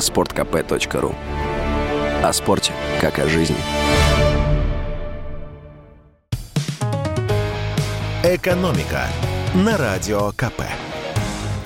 sportkp.ru О спорте, как о жизни. «Экономика» на Радио КП.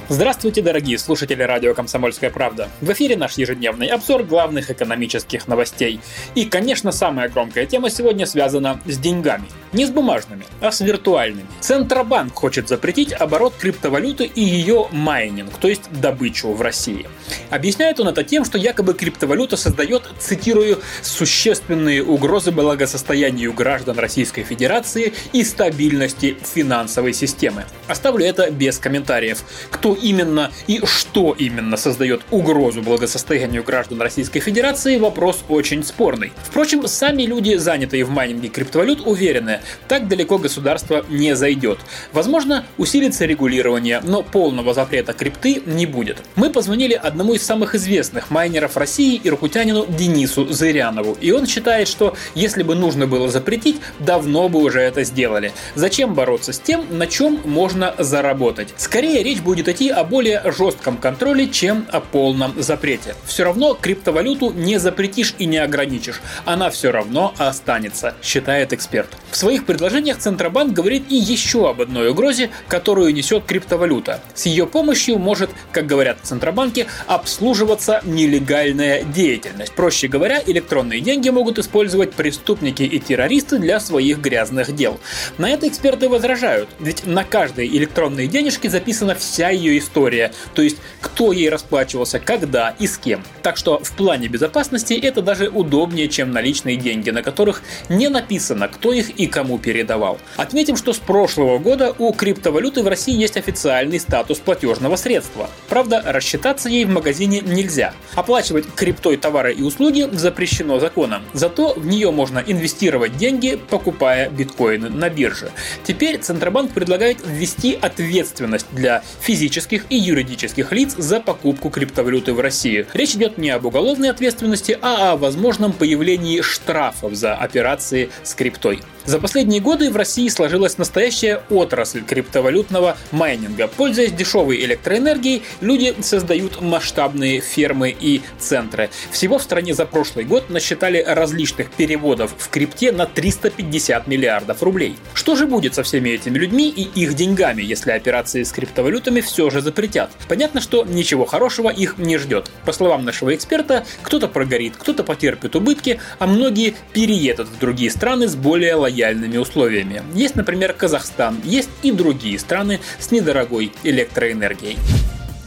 Здравствуйте, дорогие слушатели радио «Комсомольская правда». В эфире наш ежедневный обзор главных экономических новостей. И, конечно, самая громкая тема сегодня связана с деньгами. Не с бумажными, а с виртуальными. Центробанк хочет запретить оборот криптовалюты и ее майнинг, то есть добычу в России. Объясняет он это тем, что якобы криптовалюта создает, цитирую, существенные угрозы благосостоянию граждан Российской Федерации и стабильности финансовой системы. Оставлю это без комментариев. Кто именно и что именно создает угрозу благосостоянию граждан Российской Федерации, вопрос очень спорный. Впрочем, сами люди, занятые в майнинге криптовалют, уверены, так далеко государство не зайдет. Возможно, усилится регулирование, но полного запрета крипты не будет. Мы позвонили одному из самых известных майнеров России, иркутянину Денису Зырянову, и он считает, что если бы нужно было запретить, давно бы уже это сделали. Зачем бороться с тем, на чем можно заработать? Скорее речь будет идти о более жестком контроле, чем о полном запрете. Все равно криптовалюту не запретишь и не ограничишь. Она все равно останется, считает эксперт. В своих предложениях Центробанк говорит и еще об одной угрозе, которую несет криптовалюта. С ее помощью может, как говорят в Центробанке, обслуживаться нелегальная деятельность. Проще говоря, электронные деньги могут использовать преступники и террористы для своих грязных дел. На это эксперты возражают, ведь на каждой электронной денежке записана вся ее история, то есть кто ей расплачивался, когда и с кем. Так что в плане безопасности это даже удобнее, чем наличные деньги, на которых не написано, кто их и кому передавал. Отметим, что с прошлого года у криптовалюты в России есть официальный статус платежного средства. Правда, рассчитаться ей в магазине нельзя. Оплачивать криптой товары и услуги запрещено законом. Зато в нее можно инвестировать деньги, покупая биткоины на бирже. Теперь Центробанк предлагает ввести ответственность для физических и юридических лиц за покупку криптовалюты в России. Речь идет не об уголовной ответственности, а о возможном появлении штрафов за операции с криптой. За последние годы в России сложилась настоящая отрасль криптовалютного майнинга. Пользуясь дешевой электроэнергией, люди создают масштабные фермы и центры. Всего в стране за прошлый год насчитали различных переводов в крипте на 350 миллиардов рублей. Что же будет со всеми этими людьми и их деньгами, если операции с криптовалютами все же запретят? Понятно, что ничего хорошего их не ждет. По словам нашего эксперта, кто-то прогорит, кто-то потерпит убытки, а многие переедут в другие страны с более лояльными лояльными условиями. Есть, например, Казахстан, есть и другие страны с недорогой электроэнергией.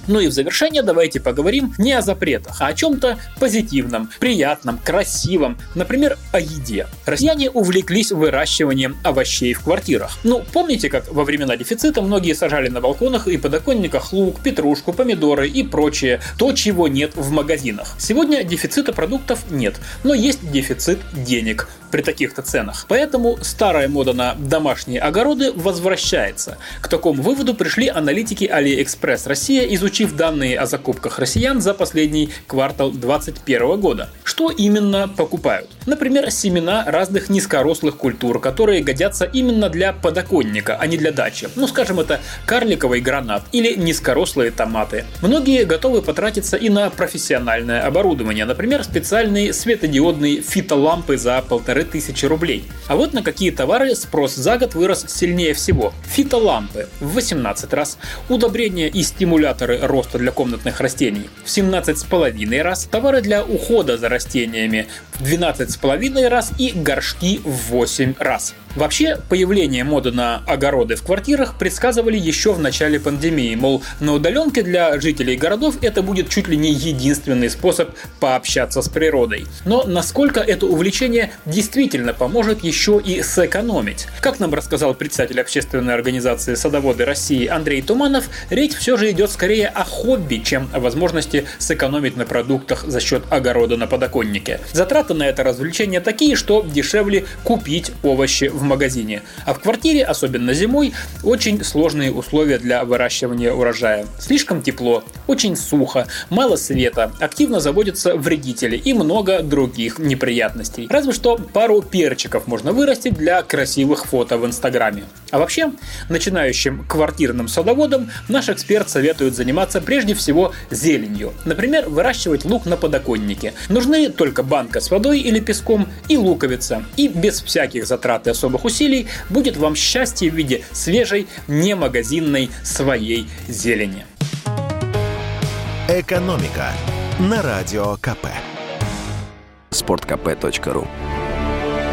Ну и в завершение давайте поговорим не о запретах, а о чем-то позитивном, приятном, красивом, например, о еде. Россияне увлеклись выращиванием овощей в квартирах. Ну, помните, как во времена дефицита многие сажали на балконах и подоконниках лук, петрушку, помидоры и прочее, то, чего нет в магазинах. Сегодня дефицита продуктов нет, но есть дефицит денег при таких-то ценах. Поэтому старая мода на домашние огороды возвращается. К такому выводу пришли аналитики AliExpress Россия, изучив данные о закупках россиян за последний квартал 2021 года. Что именно покупают? Например, семена разных низкорослых культур, которые годятся именно для подоконника, а не для дачи. Ну, скажем, это карликовый гранат или низкорослые томаты. Многие готовы потратиться и на профессиональное оборудование, например, специальные светодиодные фитолампы за полторы тысячи рублей. А вот на какие товары спрос за год вырос сильнее всего. Фитолампы в 18 раз, удобрения и стимуляторы роста для комнатных растений в 17,5 раз, товары для ухода за растениями в 12,5 раз и горшки в 8 раз. Вообще, появление моды на огороды в квартирах предсказывали еще в начале пандемии, мол, на удаленке для жителей городов это будет чуть ли не единственный способ пообщаться с природой. Но насколько это увлечение действительно поможет еще и сэкономить? Как нам рассказал председатель общественной организации «Садоводы России» Андрей Туманов, речь все же идет скорее о хобби, чем о возможности сэкономить на продуктах за счет огорода на подоконнике. Затраты на это развлечение такие, что дешевле купить овощи в магазине. А в квартире, особенно зимой, очень сложные условия для выращивания урожая. Слишком тепло, очень сухо, мало света, активно заводятся вредители и много других неприятностей. Разве что пару перчиков можно вырастить для красивых фото в Инстаграме. А вообще, начинающим квартирным садоводам наш эксперт советует заниматься прежде всего зеленью. Например, выращивать лук на подоконнике. Нужны только банка с водой или песком и луковица. И без всяких затрат и особых усилий будет вам счастье в виде свежей, не магазинной своей зелени. «Экономика» на Радио КП. Спорткп.ру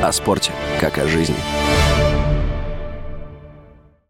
О спорте, как о жизни.